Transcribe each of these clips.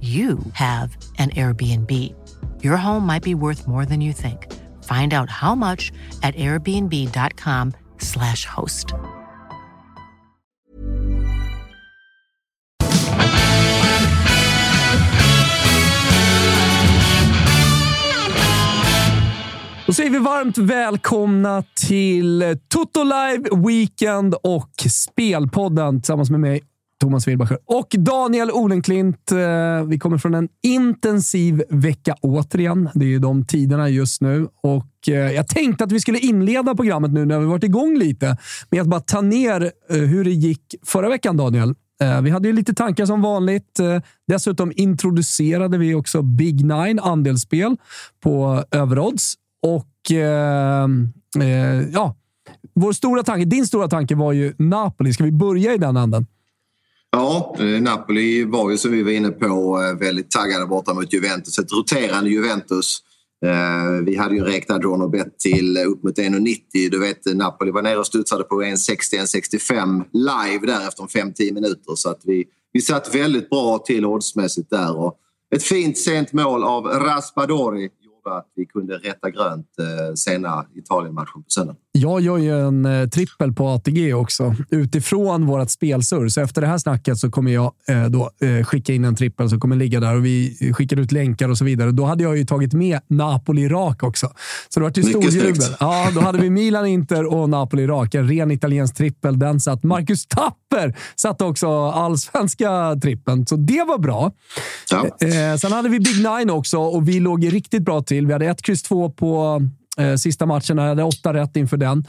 you have an Airbnb. Your home might be worth more than you think. Find out how much at airbnb.com/slash host. Då säger vi varmt välkomna till Toto Live Weekend och Spelpodden tillsammans med mig, Thomas Wilbacher och Daniel Olenklint. Eh, vi kommer från en intensiv vecka återigen. Det är ju de tiderna just nu. Och eh, jag tänkte att vi skulle inleda programmet nu när vi varit igång lite med att bara ta ner eh, hur det gick förra veckan, Daniel. Vi hade ju lite tankar som vanligt. Dessutom introducerade vi också Big Nine andelsspel på överodds. Och ja, vår stora tanke, din stora tanke var ju Napoli. Ska vi börja i den änden? Ja, eh, Napoli var ju som vi var inne på eh, väldigt taggade borta mot Juventus. Ett roterande Juventus. Eh, vi hade ju räknat Ron bet till upp mot 1,90. Du vet, Napoli var nere och studsade på 1,60-1,65 live där efter 5-10 minuter. Så att vi, vi satt väldigt bra till oddsmässigt där. Och ett fint sent mål av Raspadori att vi kunde rätta grönt eh, sena Italien-matchen på söndag. Jag gör ju en eh, trippel på ATG också utifrån vårt spelsurr. Så efter det här snacket så kommer jag eh, då eh, skicka in en trippel som kommer ligga där och vi skickar ut länkar och så vidare. Då hade jag ju tagit med Napoli-Rak också. Så det var ju storjubel. Ja, då hade vi Milan, Inter och Napoli-Rak. En ren italiensk trippel. Den satt. Marcus Tapper satte också allsvenska trippeln, så det var bra. Ja. Eh, sen hade vi Big Nine också och vi låg riktigt bra till. Vi hade ett kryss två på eh, sista matchen. Jag hade åtta rätt inför den.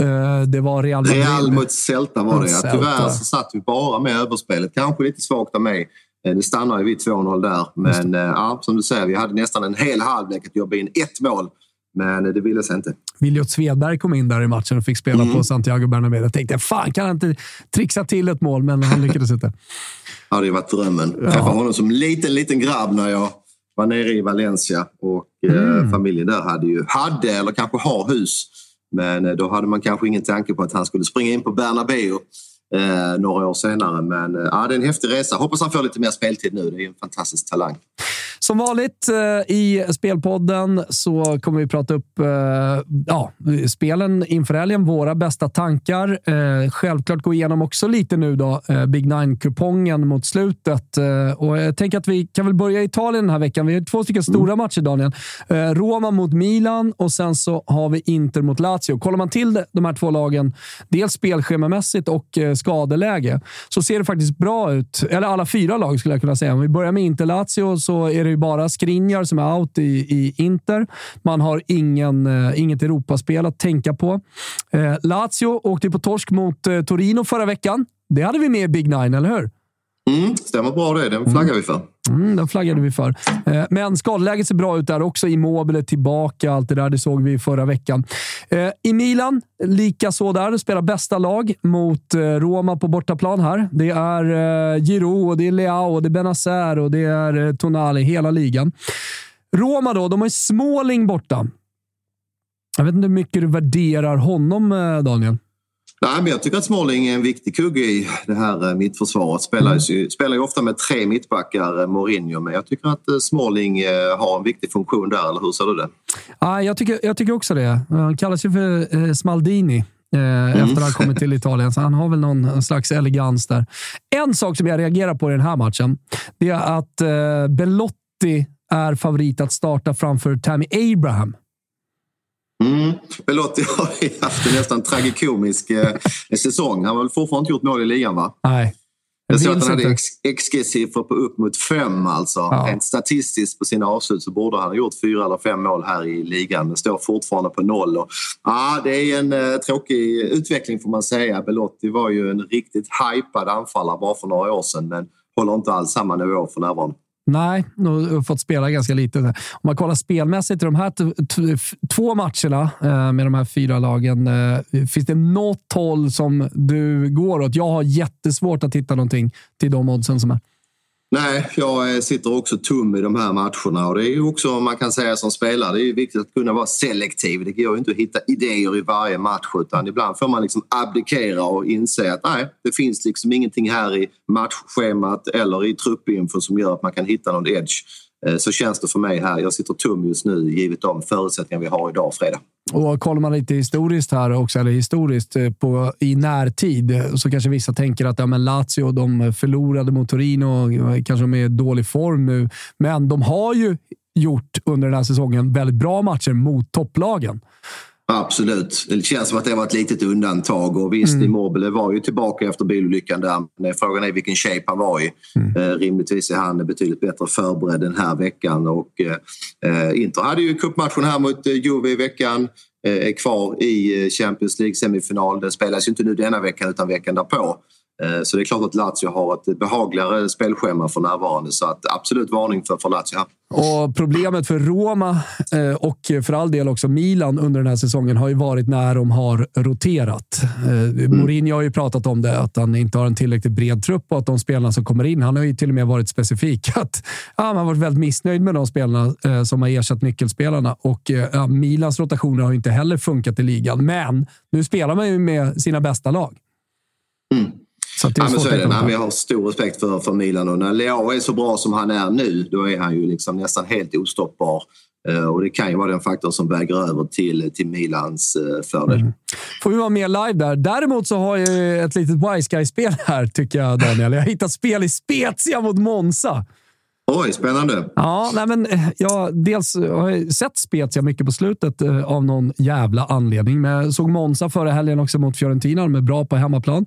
Eh, det var Real Madrid. Real mot Celta var det. Ja. Tyvärr så satt vi bara med överspelet. Kanske lite svagt av mig. Eh, Det stannar ju vid 2-0 där. Men eh, ja, som du säger, vi hade nästan en hel halvlek att jobba in ett mål. Men eh, det ville sig inte. Viljot Svedberg kom in där i matchen och fick spela Mm. på Santiago Bernabéu. Jag tänkte, fan kan han inte trixa till ett mål? Men han lyckades inte. Det hade ju varit drömmen. Jag träffade honom som liten, liten grabb när jag var nere i Valencia. Och eh, familjen där hade ju, hade eller kanske har hus. Men eh, då hade man kanske ingen tanke på att han skulle springa in på Bernabéu eh, några år senare. Men eh, det är en häftig resa. Hoppas han får lite mer speltid nu. Det är en fantastisk talang. Som vanligt eh, i Spelpodden så kommer vi prata upp eh, ja, spelen inför helgen, våra bästa tankar. Eh, självklart gå igenom också lite nu då, Big Nine-kupongen mot slutet. Och jag tänker att vi kan väl börja i Italien den här veckan. Vi har två stycken stora matcher, Daniel. Roma mot Milan och sen så har vi Inter mot Lazio. Kollar man till de här två lagen, dels spelschemamässigt och skadeläge, så ser det faktiskt bra ut. Eller alla fyra lag skulle jag kunna säga. Om vi börjar med Inter-Lazio så är det ju bara Skriniar som är out i, i Inter. Man har ingen, eh, inget Europaspel att tänka på. Eh, Lazio åkte på torsk mot eh, Torino förra veckan. Det hade vi med i Big Nine, eller hur? Mm, stämmer bra det. Den flaggar vi för. Mm, den flaggade vi för. Eh, men skadeläget ser bra ut där också. Immobile tillbaka, allt det där. Det såg vi förra veckan. Eh, I Milan, lika så där. Spelar bästa lag mot eh, Roma på bortaplan här. Det är Giroud, det är Leao, det är Benazer och det är Tonali. Hela ligan. Roma då, de har ju Småling borta. Jag vet inte hur mycket du värderar honom, Daniel. Nej, men jag tycker att Småling är en viktig kugge i det här eh, mittförsvaret. Spelar ju, spelar ju ofta med tre mittbackar, eh, Mourinho, men jag tycker att eh, Småling eh, har en viktig funktion där, eller hur ser du det? Ja, jag, tycker, jag tycker också det. Han kallas ju för Smaldini. mm. efter att han kommit till Italien, så han har väl någon slags elegans där. En sak som jag reagerar på i den här matchen, det är att Belotti är favorit att starta framför Tammy Abraham. Mm. Belotti har haft en nästan tragikomisk eh, säsong. Han har väl fortfarande inte gjort mål i ligan, va? Nej. Jag såg att han hade XG-siffror på upp mot fem. Alltså. Ja. Rent statistiskt på sina avslut så borde han ha gjort fyra eller fem mål här i ligan. Men står fortfarande på noll. Och, ja, det är en uh, tråkig utveckling får man säga. Belotti var ju en riktigt hypad anfallare bara för några år sedan men håller inte alls samma nivå för närvarande. Nej, nog fått spela ganska lite. Om man kollar spelmässigt i de här två matcherna eh, med de här fyra lagen. Eh, finns det något håll som du går åt? Jag har jättesvårt att hitta någonting till de oddsen som är. Nej, jag eh, sitter också tum i de här matcherna och det är ju också, man kan säga som spelare, det är viktigt att kunna vara selektiv. Det går ju inte att hitta idéer i varje match utan ibland får man liksom abdikera och inse att nej, det finns liksom ingenting här i matchschemat eller i truppinfo som gör att man kan hitta någon edge. Eh, så känns det för mig här. Jag sitter tum just nu givet de förutsättningar vi har idag fredag. Och kollar man lite historiskt här också, eller historiskt eh, på, i närtid, eh, så kanske vissa tänker att ja, men Lazio de förlorade mot Torino. Kanske de är i dålig form nu, men de har ju gjort under den här säsongen väldigt bra matcher mot topplagen. Absolut. Det känns som att det var ett litet undantag. Och visst, mm. Immobile var ju tillbaka efter bilolyckan där. Frågan är vilken shape han var i. Mm. Eh, rimligtvis är han betydligt bättre förberedd den här veckan. Och, eh, Inter hade ju cupmatchen här mot eh, Juve i veckan. Eh, är kvar i eh, Champions League semifinal. Den spelas ju inte nu denna veckan utan veckan därpå. Eh, så det är klart att Lazio har ett behagligare spelschema för närvarande. Så att absolut varning för, för Lazio. Och problemet för Roma eh, och för all del också Milan under den här säsongen har ju varit när de har roterat. Eh, mm. Mourinho har ju pratat om det, att han inte har en tillräckligt bred trupp och att de spelarna som kommer in, han har ju till och med varit specifik att ja, han har varit väldigt missnöjd med de spelarna som har ersatt nyckelspelarna. Och ja, Milans rotationer har ju inte heller funkat i ligan, men nu spelar man ju med sina bästa lag. Mm. Så det är ja, men så är det. Nej, jag har stor respekt för, för Milan och när Leao är så bra som han är nu, då är han ju liksom nästan helt ostoppbar. Uh, och det kan ju vara den faktorn som väger över till, till Milans uh, fördel. Mm. Får vi vara med live där. Däremot så har jag ett litet Wise Guy-spel här, tycker jag, Daniel. Jag har hittat spel i Spezia mot Monza. Oj, spännande. Ja, nej men, eh, ja, jag dels eh, har jag sett Spezia mycket på slutet eh, av någon jävla anledning. Men jag såg Monza förra helgen också mot Fiorentina. De är bra på hemmaplan.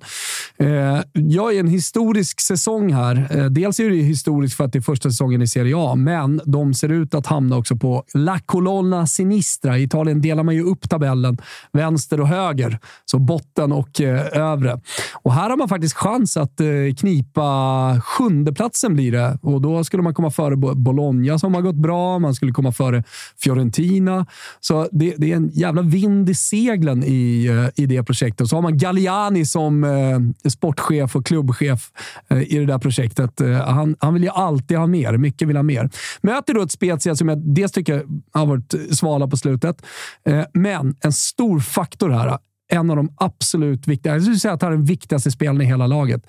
Eh, jag är en historisk säsong här. Eh, dels är det historiskt för att det är första säsongen i Serie A, men de ser ut att hamna också på La Colonna Sinistra. I Italien delar man ju upp tabellen vänster och höger, så botten och övre. Och här har man faktiskt chans att knipa sjundeplatsen blir det och då skulle man man komma före Bologna som har gått bra. Man skulle komma före Fiorentina. Så det, det är en jävla vind i seglen i, eh, i det projektet. Så har man Galliani som eh, sportchef och klubbchef eh, i det där projektet. Eh, han, han vill ju alltid ha mer. Mycket vill ha mer. Möter då ett Spezia som jag dels tycker har varit svala på slutet, eh, men en stor faktor här. En av de absolut viktigaste. Jag skulle säga att han är den viktigaste spelaren i hela laget.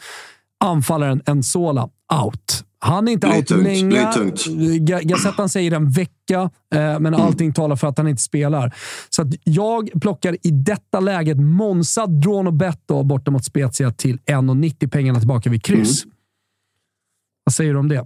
Anfallaren Ensola, out. Han är inte out tungt, länge. Gazettan säger en vecka, eh, men mm. allting talar för att han inte spelar. Så jag plockar i detta läget Monza, Drawn och Betto borta mot Spezia till 1,90 pengarna tillbaka vid kryss. Mm. Vad säger du om det?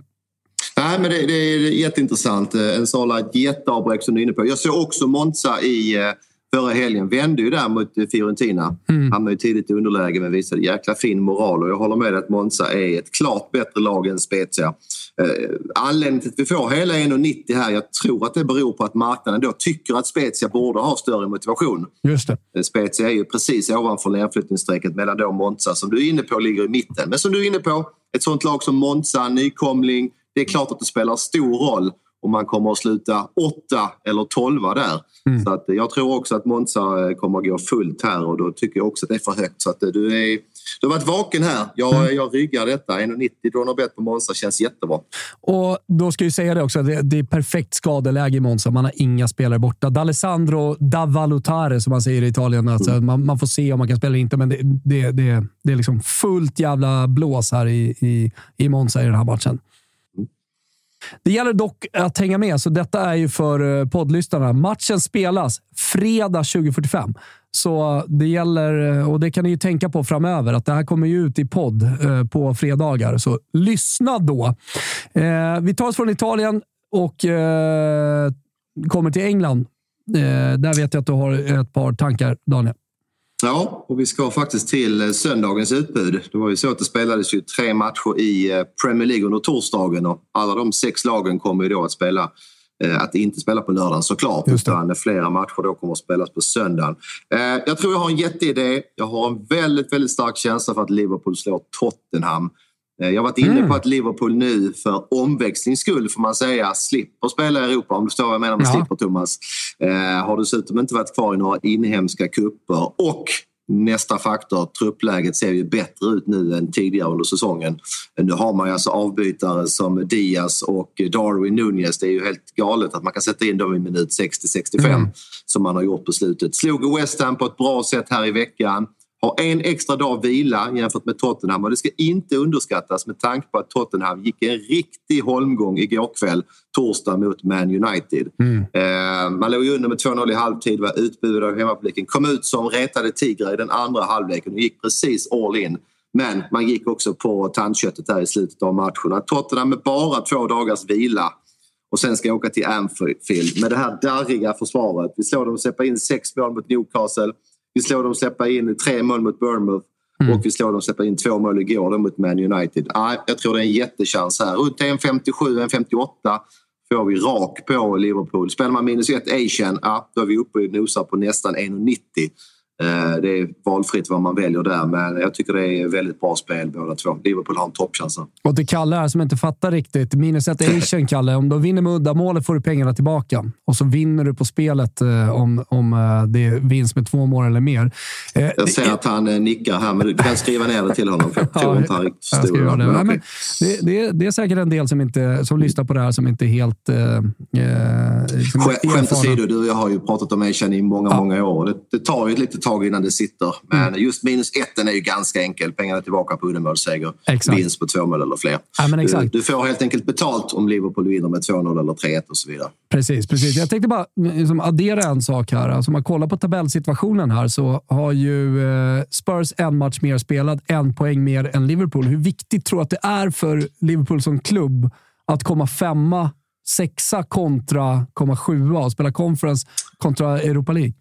Nej, men det, det är jätteintressant. Eh, en Sala ett jätteavbräck som du är inne på. Jag såg också Monza i eh, förra helgen. Vände ju där mot Fiorentina. Mm. Hamnade ju tidigt i underläge men visade jäkla fin moral och jag håller med att Monza är ett klart bättre lag än Spezia. Eh, anledningen till att vi får hela 1,90 här, jag tror att det beror på att marknaden då tycker att Spezia borde ha större motivation. Just det. Eh, Spezia är ju precis ovanför nedflyttningsstrecket medan då Monza, som du är inne på, ligger i mitten. Men som du är inne på, ett sånt lag som Monza, nykomling, det är klart att det spelar stor roll om man kommer att sluta åtta eller tolva där. Mm. Så att jag tror också att Monza eh, kommer att gå fullt här och då tycker jag också att det är för högt. Så att eh, du, är, du har varit vaken här. Jag, mm. jag ryggar detta. 1,90 Donor bet på Monza känns jättebra. Och då ska jag säga det också. Det, det är perfekt skadeläge i Monza. Man har inga spelare borta. D'Alessandro Davalutare som man säger i Italien. Alltså, mm. man, man, får se om man kan spela eller inte, men det, det, det, det är liksom fullt jävla blås här i, i, i Monza i den här matchen. Det gäller dock att hänga med, så detta är ju för eh, poddlyssnarna. Matchen spelas fredag 2045. Så det gäller, eh, och det kan ni ju tänka på framöver, att det här kommer ju ut i podd eh, på fredagar. Så lyssna då. vi tar oss från Italien och kommer till England. där vet jag att du har ett par tankar, Daniel. Ja, och vi ska faktiskt till eh, söndagens utbud. Det var ju så att det spelades ju tre matcher i eh, Premier League under torsdagen och alla de sex lagen kommer ju då att spela eh, att inte spela på lördagen såklart, utan flera matcher då kommer att spelas på söndagen. Jag tror jag har en jätteidé. Jag har en väldigt, väldigt stark känsla för att Liverpool slår Tottenham. Jag har varit inne mm. på att Liverpool nu för omväxlings skull får man säga slipper spela i Europa om du förstår vad jag menar med ja. slipper Thomas. Eh, har dessutom inte varit kvar i några inhemska kupper och Nästa faktor, truppläget ser ju bättre ut nu än tidigare under säsongen. Nu har man ju alltså avbytare som Diaz och Darwin Nunez. Det är ju helt galet att man kan sätta in dem i minut 60-65 mm. som man har gjort på slutet. Slog West Ham på ett bra sätt här i veckan har en extra dag vila jämfört med Tottenham och det ska inte underskattas med tanke på att Tottenham gick en riktig holmgång igår kväll, torsdag mot Man United. Mm. Eh, man låg under med 2-0 i halvtid, var utbuad av hemmapubliken, kom ut som retade tigrar i den andra halvleken och gick precis all in. Men man gick också på tandköttet där i slutet av matchen. Tottenham med bara två dagars vila och sen ska jag åka till Anfield med det här darriga försvaret. Vi slår dem släppa in sex mål mot Newcastle vi slår dem släppa in tre mål mot Bournemouth mm. och vi slår dem släppa in två mål igår mot Man United. Ah, jag tror det är en jättechans här. Runt 1,57, 1,58 får vi rak på Liverpool. Spelar man minus ett Asian, ja, då är vi uppe och nosar på nästan 1,90. Eh, det är valfritt vad man väljer där, men jag tycker det är väldigt bra spel båda två. Liverpool har en toppchans. Och till Kalle här som inte fattar riktigt. Minus ett Asian, Kalle. Om du vinner med uddamålet får du pengarna tillbaka. Och så vinner du på spelet eh, om, om eh, det vinns med två mål eller mer. Jag ser att han nickar här, men du kan skriva ner det till honom. För jag tror inte han riktigt förstod det. Men, men det, det, det, är säkert en del som, inte, som lyssnar på det här som inte är helt... Eh, Skämt åsido, du och jag har ju pratat om Asian i många, ja. många år. Det, det tar ju ett litet tag innan det sitter. Men mm. just minus etten är ju ganska enkel. Pengarna tillbaka på uddamålsseger. Vinst på två mål eller fler. Ja. Du, du, får helt enkelt betalt om Liverpool vinner med 2-0 eller 3-1 och så vidare. Precis, precis. Jag tänkte bara liksom, addera en sak här. Alltså, om man kollar på tabellsituationen här så har ju eh, Spurs en match mer spelad, en poäng mer än Liverpool. Hur viktigt tror du att det är för Liverpool som klubb att komma femma sexa kontra komma sjua och spela conference kontra Europa League?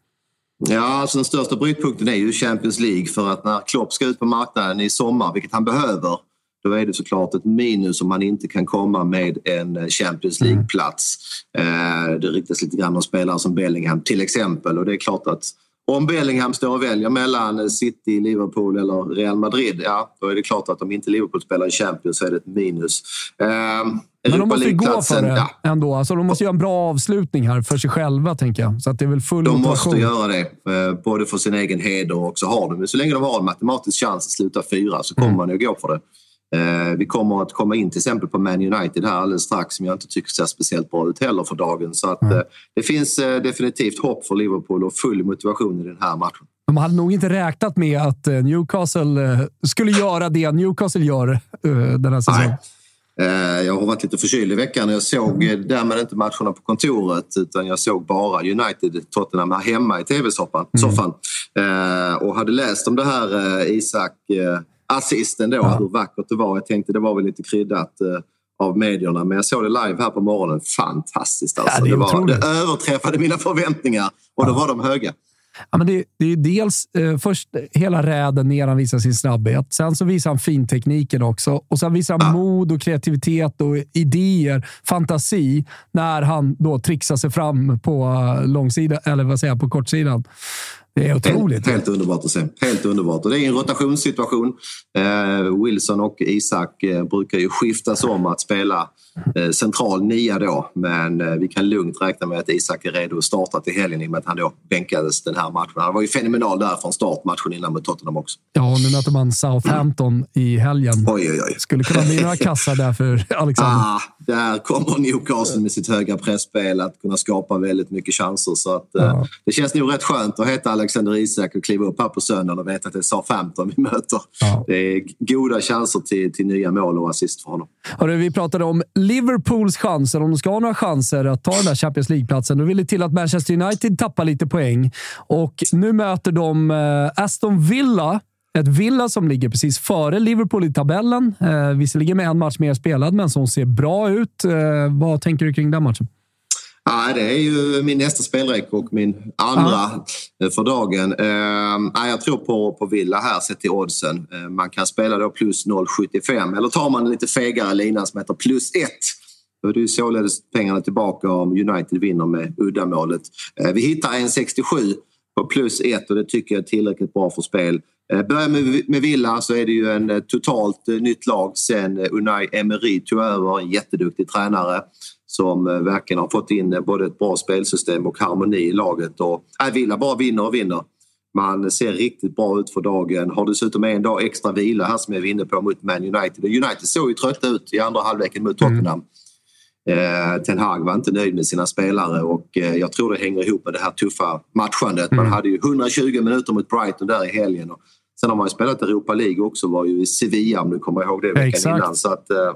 Ja, alltså den största brytpunkten är ju Champions League för att när Klopp ska ut på marknaden i sommar, vilket han behöver, då är det såklart ett minus om man inte kan komma med en Champions mm. League-plats. Mm. Det riktas lite grann om spelare som Bellingham till exempel och det är klart att om Bellingham står och väljer mellan City, Liverpool eller Real Madrid, ja, då är det klart att om inte Liverpool spelar i Champions så är det ett minus. Ehm, men de måste ju gå för det ja. ändå. Alltså, de måste göra en bra avslutning här för sig själva, tänker jag. Så att det är väl full De motivation. måste göra det, eh, både för sin egen heder och så har de Så länge de har en matematisk chans att sluta fyra så kommer mm. man att gå för det. Eh, vi kommer att komma in till exempel på Man United här alldeles strax som jag inte tycker ser speciellt bra ut heller för dagen. Så att, mm. det finns definitivt hopp för Liverpool och full motivation i den här matchen. De hade nog inte räknat med att Newcastle skulle göra det Newcastle gör den här säsongen. Nej. Eh, jag har varit lite förkyld i veckan och jag såg mm. därmed inte matcherna på kontoret utan jag såg bara United Tottenham här hemma i tv-soffan. Mm. Och hade läst om det här eh, Isak assisten då, ja. hur vackert det var. Jag tänkte det var väl lite kryddat av medierna men jag såg det live här på morgonen. Fantastiskt alltså. Ja, det, det, var, det överträffade mina förväntningar och då var de höga. Ja, men det, det är dels eh, först hela räden ner han visar sin snabbhet. Sen så visar han fintekniken också. Och sen visar han mod och kreativitet och idéer, fantasi, när han då trixar sig fram på eh, långsidan, eller vad säger jag, på kortsidan. Det är otroligt. Helt, helt, underbart att se. Helt underbart. Och det är en rotationssituation. Eh, Wilson och Isak eh, brukar ju skiftas om att spela central nia då. Men eh, vi kan lugnt räkna med att Isak är redo att starta till helgen i och med att han då bänkades den här matchen. Han var ju fenomenal där från start matchen innan med Tottenham också. Ja, och nu möter man Southampton i helgen. Oj, oj, oj. Skulle kunna bli några kassar där för Alexander. Ah, där kommer Newcastle med sitt höga pressspel att kunna skapa väldigt mycket chanser. Så att, eh, ja. det känns nog rätt skönt att heta Alexander Isak att kliva upp här på söndagen och veta att det är SA-15 vi möter. Ja. Det är goda chanser till, till nya mål och assist för honom. Hörru, vi pratade om Liverpools chanser, om de ska ha några chanser att ta den där Champions League-platsen. Då vill det till att Manchester United tappar lite poäng och nu möter de eh, Aston Villa ett Villa som ligger precis före Liverpool i tabellen. Eh, visserligen med en match mer spelad, men som ser bra ut. Eh, vad tänker du kring den matchen? Ja, det är ju min nästa spelrek och min andra ah. för dagen. Eh, jag tror på, på Villa här sett till oddsen. Eh, man kan spela då plus 0,75 eller tar man en lite fegare lina som heter plus 1. Då är det ju således pengarna tillbaka om United vinner med uddamålet. Eh, vi hittar 1,67 på plus 1 och det tycker jag är tillräckligt bra för spel. Eh, börjar med, med Villa så är det ju en eh, totalt eh, nytt lag sen Unai Emery tog över. En jätteduktig tränare som verkligen har fått in både ett bra spelsystem och harmoni i laget. Och, äh, Villa bara vinner och vinner. Man ser riktigt bra ut för dagen. Har dessutom en dag extra vila här som jag var inne på mot Man United. United såg ju trötta ut i andra halvleken mot Tottenham. Mm. Eh, Ten Hag var inte nöjd med sina spelare och eh, jag tror det hänger ihop med det här tuffa matchandet. Man mm. hade ju 120 minuter mot Brighton där i helgen. Och sen har man ju spelat Europa League också, var ju i Sevilla om du kommer ihåg det veckan Exakt. innan. Så att, eh,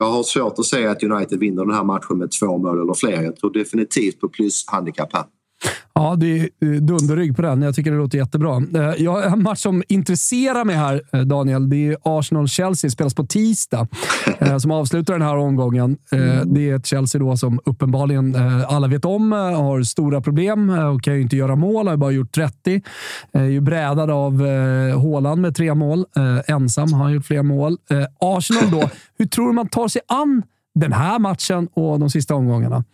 jag har svårt att säga att United vinner den här matchen med två mål eller fler. Jag tror definitivt på plushandikapp här. Ja, det är eh, dunderrygg på den. Jag tycker det låter jättebra. Eh, jag en match som intresserar mig här, eh, Daniel. Det är Arsenal-Chelsea. spelas på tisdag, som avslutar den här omgången. Det är ett Chelsea då som uppenbarligen alla vet om har stora problem och kan ju inte göra mål. Har bara gjort 30. Är ju brädad av Haaland med tre mål. Ensam har han gjort fler mål. Arsenal då. Hur tror du man tar sig an den här matchen och de sista omgångarna?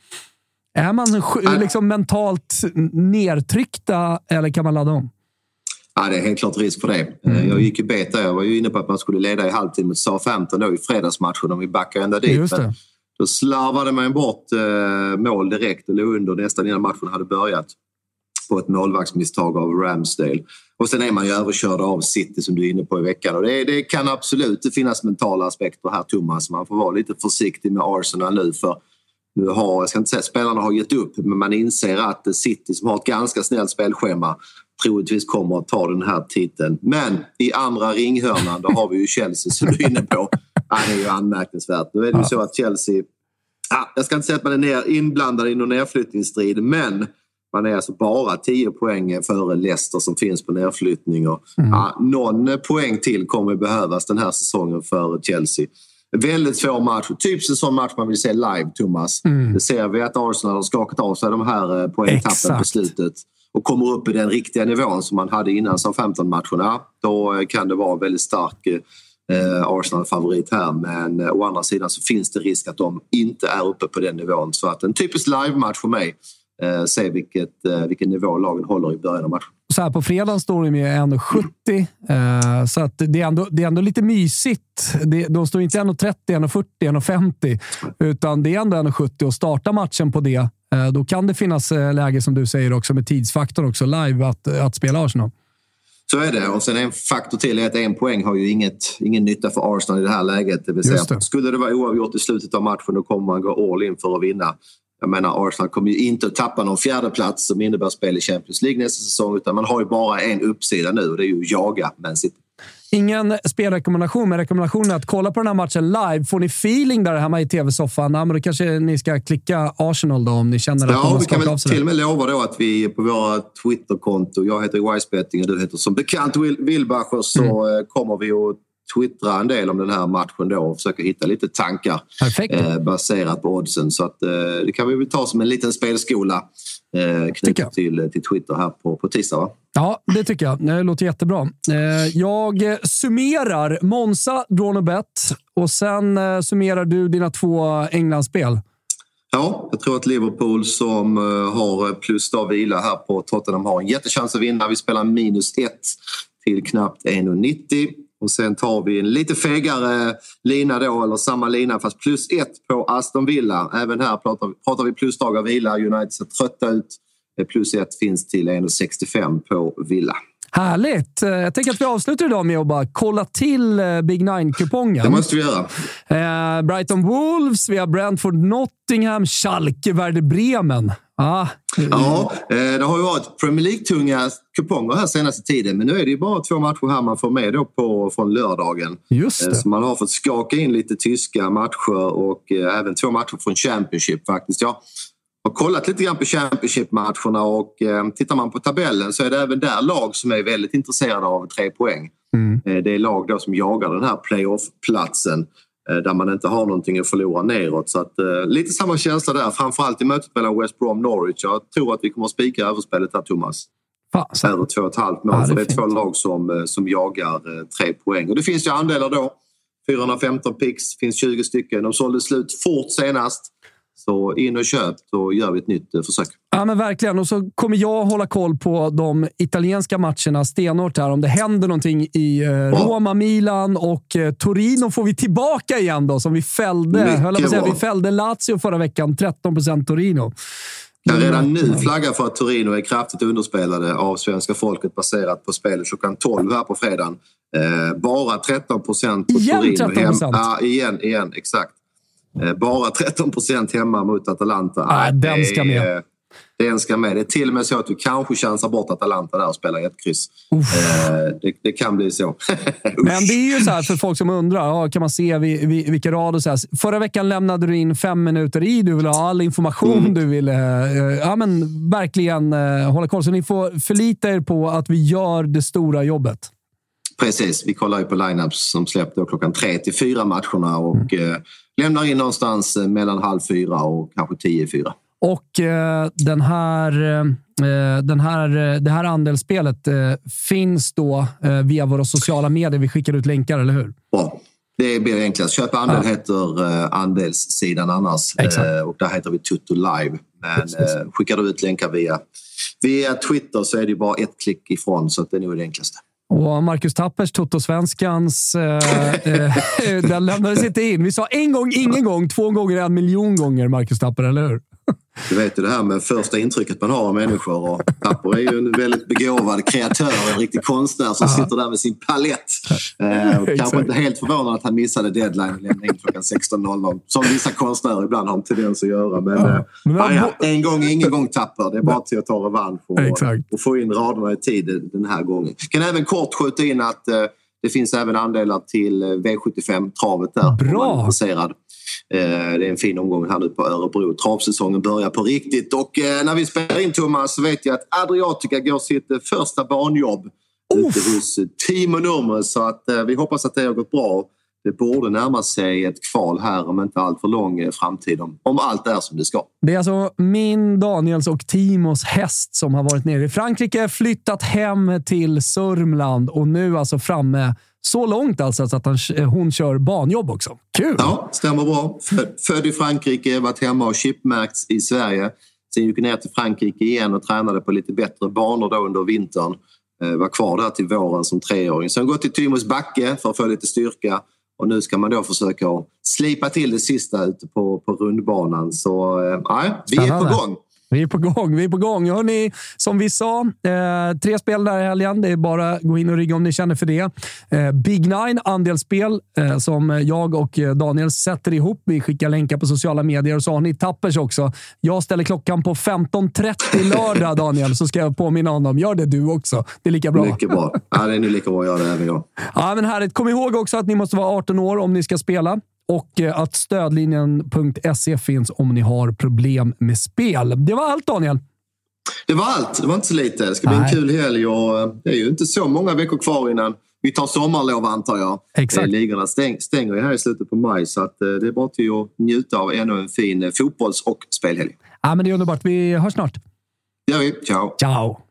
Är man liksom mentalt nedtryckta eller kan man ladda om? Ja, det är helt klart risk för det. Mm. Jag gick ju beta. Jag var ju inne på att man skulle leda i halvtid mot SA-15 då i fredagsmatchen om vi backar ända dit. Men då slarvade man bort eh, mål direkt och låg under nästan innan matchen hade börjat på ett målvaktsmisstag av Ramsdale. Och sen är man ju överkörd av City som du är inne på i veckan. Och det, det kan absolut finnas mentala aspekter här Thomas. Man får vara lite försiktig med Arsenal nu för nu har, jag ska inte säga spelarna har gett upp, men man inser att City som har ett ganska snällt spelschema troligtvis kommer att ta den här titeln. Men i andra ringhörnan då har vi ju Chelsea som du är inne på. Ja, det är ju anmärkningsvärt. Nu är det ju så att Chelsea... Ja, jag ska inte säga att man är ner, inblandad i någon nedflyttningsstrid, men man är alltså bara 10 poäng före Leicester som finns på nedflyttning. Och, mm. ja, någon poäng till kommer behövas den här säsongen för Chelsea. Väldigt svår match. Typ en sån match man vill se live, Thomas. Mm. Det ser vi att Arsenal har skakat av sig de här eh, poängtappen på slutet och kommer upp i den riktiga nivån som man hade innan som 15-matcherna. Då eh, kan det vara väldigt stark eh, Arsenal-favorit här men eh, å andra sidan så finns det risk att de inte är uppe på den nivån. Så att en typisk live-match för mig. Eh, se vilket, eh, vilken nivå lagen håller i början av matchen så här på fredagen står de med 1,70. Eh, så att det, är ändå, det är ändå lite mysigt. Det, de står inte 1,30, 1,40, 1,50 utan det är ändå 1,70 och starta matchen på det. Eh, då kan det finnas eh, läge, som du säger, också med tidsfaktorn också live att, att spela Arsenal. Så är det. Och sen en faktor till är att en poäng har ju inget, ingen nytta för Arsenal i det här läget. Det vill säga, det. skulle det vara oavgjort i slutet av matchen då kommer man gå all in för att vinna. Jag menar, Arsenal kommer ju inte att tappa någon fjärdeplats som innebär spel i Champions League nästa säsong utan man har ju bara en uppsida nu och det är ju att jaga Man City. Ingen spelrekommendation, men rekommendationen är att kolla på den här matchen live. Får ni feeling där hemma i tv-soffan, ja, då kanske ni ska klicka Arsenal då om ni känner att ja, de vi kan väl till och med lova då att vi på våra Twitterkonto, jag heter Wisebetting och du heter som bekant Wilbacher, så mm. kommer vi att twittra en del om den här matchen då och försöka hitta lite tankar eh, baserat på oddsen. Så att, eh, det kan vi väl ta som en liten spelskola eh, knutet till, till Twitter här på, på tisdag. Va? Ja, det tycker jag. Det låter jättebra. Eh, jag summerar Monza, drawn bet och sen summerar du dina två Englandsspel. Ja, jag tror att Liverpool som har plus av vila här på Tottenham har en jättechans att vinna. Vi spelar minus ett till knappt 1,90. Och sen tar vi en lite fegare lina då, eller samma lina fast plus ett på Aston Villa. Även här pratar vi, pratar vi plusdagar Villa. United ser trötta ut. Plus ett finns till 1,65 på Villa. Härligt! Eh, jag tänker att vi avslutar idag med att bara kolla till eh, Big Nine-kupongen. Det måste vi göra. Eh, Brighton Wolves, vi har Brentford Nottingham, Schalke Werder Bremen. Ah. Ja, eh, det har ju varit Premier League-tunga kuponger här senaste tiden men nu är det ju bara två matcher här man får med då på, från lördagen. Just eh, det. Så man har fått skaka in lite tyska matcher och även två matcher från Championship faktiskt. Jag har kollat lite grann på Championship-matcherna och tittar man på tabellen så är det även där lag som är väldigt intresserade av tre poäng. Mm. Det är lag då som jagar den här playoff-platsen. Eh, där man inte har någonting att förlora neråt. Så att, eh, lite samma känsla där, framförallt i mötet mellan West Brom och Norwich. Jag tror att vi kommer att spika överspelet här, Thomas. Fan, Över två och ett halvt mål, ja, det för det är fint. två lag som, eh, som jagar eh, tre poäng. Och det finns ju andelar då. 415 pix, finns 20 stycken. De sålde slut fort senast. Så in och köp, så gör vi ett nytt eh, försök. Ja, men verkligen. Och så kommer jag hålla koll på de italienska matcherna stenhårt här. Om det händer någonting i eh, Roma, Milan och eh, Torino får vi tillbaka igen då, som vi fällde. Höll säga, vi fällde Lazio förra veckan. 13 procent Torino. Kan redan nu flagga för att Torino är kraftigt underspelade av svenska folket baserat på spelet klockan 12 här på fredagen. Bara 13 procent på igen Torino. 13 procent? Ja, igen, igen, exakt. Eh, bara 13 procent hemma mot Atalanta. Ah, den ska med. Den ska med. Det är till och med så att du kanske chansar bort Atalanta där och spelar ett kryss. Eh, det, det, kan bli så. Men det är ju så här för folk som undrar. Kan man se vilka rader? Så här. Förra veckan lämnade du in fem minuter i. Du vill ha all information. Mm. Du vill ja, men verkligen hålla koll. Så ni får förlita er på att vi gör det stora jobbet. Precis. Vi kollar ju på lineups som släppte klockan tre till fyra matcherna och mm. lämnar in någonstans mellan halv fyra och kanske tio i fyra. Och eh, den här, eh, den här, det här andelsspelet eh, finns då via våra sociala medier. Vi skickar ut länkar, eller hur? Bra. Det blir enklast. Köp andel ja. heter andelssidan annars. Exakt. och där heter vi Tutto Live. Men skickar du ut länkar via, via Twitter så är det bara ett klick ifrån, så det är nog det enklaste. Och Marcus Tappers, Toto-svenskans, eh, eh, den lämnades inte in. Vi sa en gång, ingen gång, två gånger, en miljon gånger Marcus Tapper, eller hur? Du vet ju det här med första intrycket man har av människor. Och Tapper är ju en väldigt begåvad kreatör, en riktig konstnär som Aha. sitter där med sin palett. Eh, kanske inte helt förvånad att han missade deadline och lämnade in klockan 16.00. Som vissa konstnärer ibland har en tendens att göra. Men, ja. men eh, ja, en gång, ingen gång Tapper. Det är bara till att ta revansch och, och, få in raderna i tid den här gången. Jag kan även kort skjuta in att eh, det finns även andelar till eh, V75-travet där. Bra! Om man är intresserad. Eh, det är en fin omgång här nu på Örebro. Travsäsongen börjar på riktigt och eh, när vi spelar in Thomas så vet jag att Adriatica går sitt eh, första banjobb ute hos Timo Nurmel så att vi hoppas att det har gått bra. Det borde närma sig ett kval här om inte allt för lång framtid om, om allt är som det ska. Det är alltså min, Daniels och Timos häst som har varit nere i Frankrike, flyttat hem till Sörmland och nu alltså framme så långt alltså att han, hon kör banjobb också. Kul! Ja, stämmer bra. Född, i Frankrike, varit hemma och chipmärkts i Sverige. Sen gick ner till Frankrike igen och tränade på lite bättre banor då under vintern. Eh, var kvar där till våren som treåring. Sen gått till Tymos backe för att få lite styrka. Och nu ska man då försöka slipa till det sista ute på, på rundbanan. Så eh, vi är på gång. Vi är på gång. Vi är på gång. Hörrni, som vi sa, eh, tre spel där i helgen. Det är bara att gå in och rigga om ni känner för det. Eh, Big Nine, andelsspel eh, som jag och Daniel sätter ihop. Vi skickar länkar på sociala medier och så har ni Tappers också. Jag ställer klockan på 15.30 lördag, Daniel, så ska jag påminna honom. Gör det du också. Det är lika bra. Mycket bra. Ja, det är nu lika bra att göra det även jag. Ja, men härligt. Kom ihåg också att ni måste vara 18 år om ni ska spela och eh, att stödlinjen.se finns om ni har problem med spel. Det var allt, Daniel. Det var allt. Det var inte så lite. Det ska bli Nej. en kul helg och eh, det är ju inte så många veckor kvar innan vi tar sommarlov antar jag. Exakt. Ligorna stäng, stänger ju här i slutet på maj så att eh, det är bara till att njuta av ännu en fin fotbolls och spelhelg. Ja, men det är underbart. Vi hörs snart. Det gör vi. Ciao! Ciao!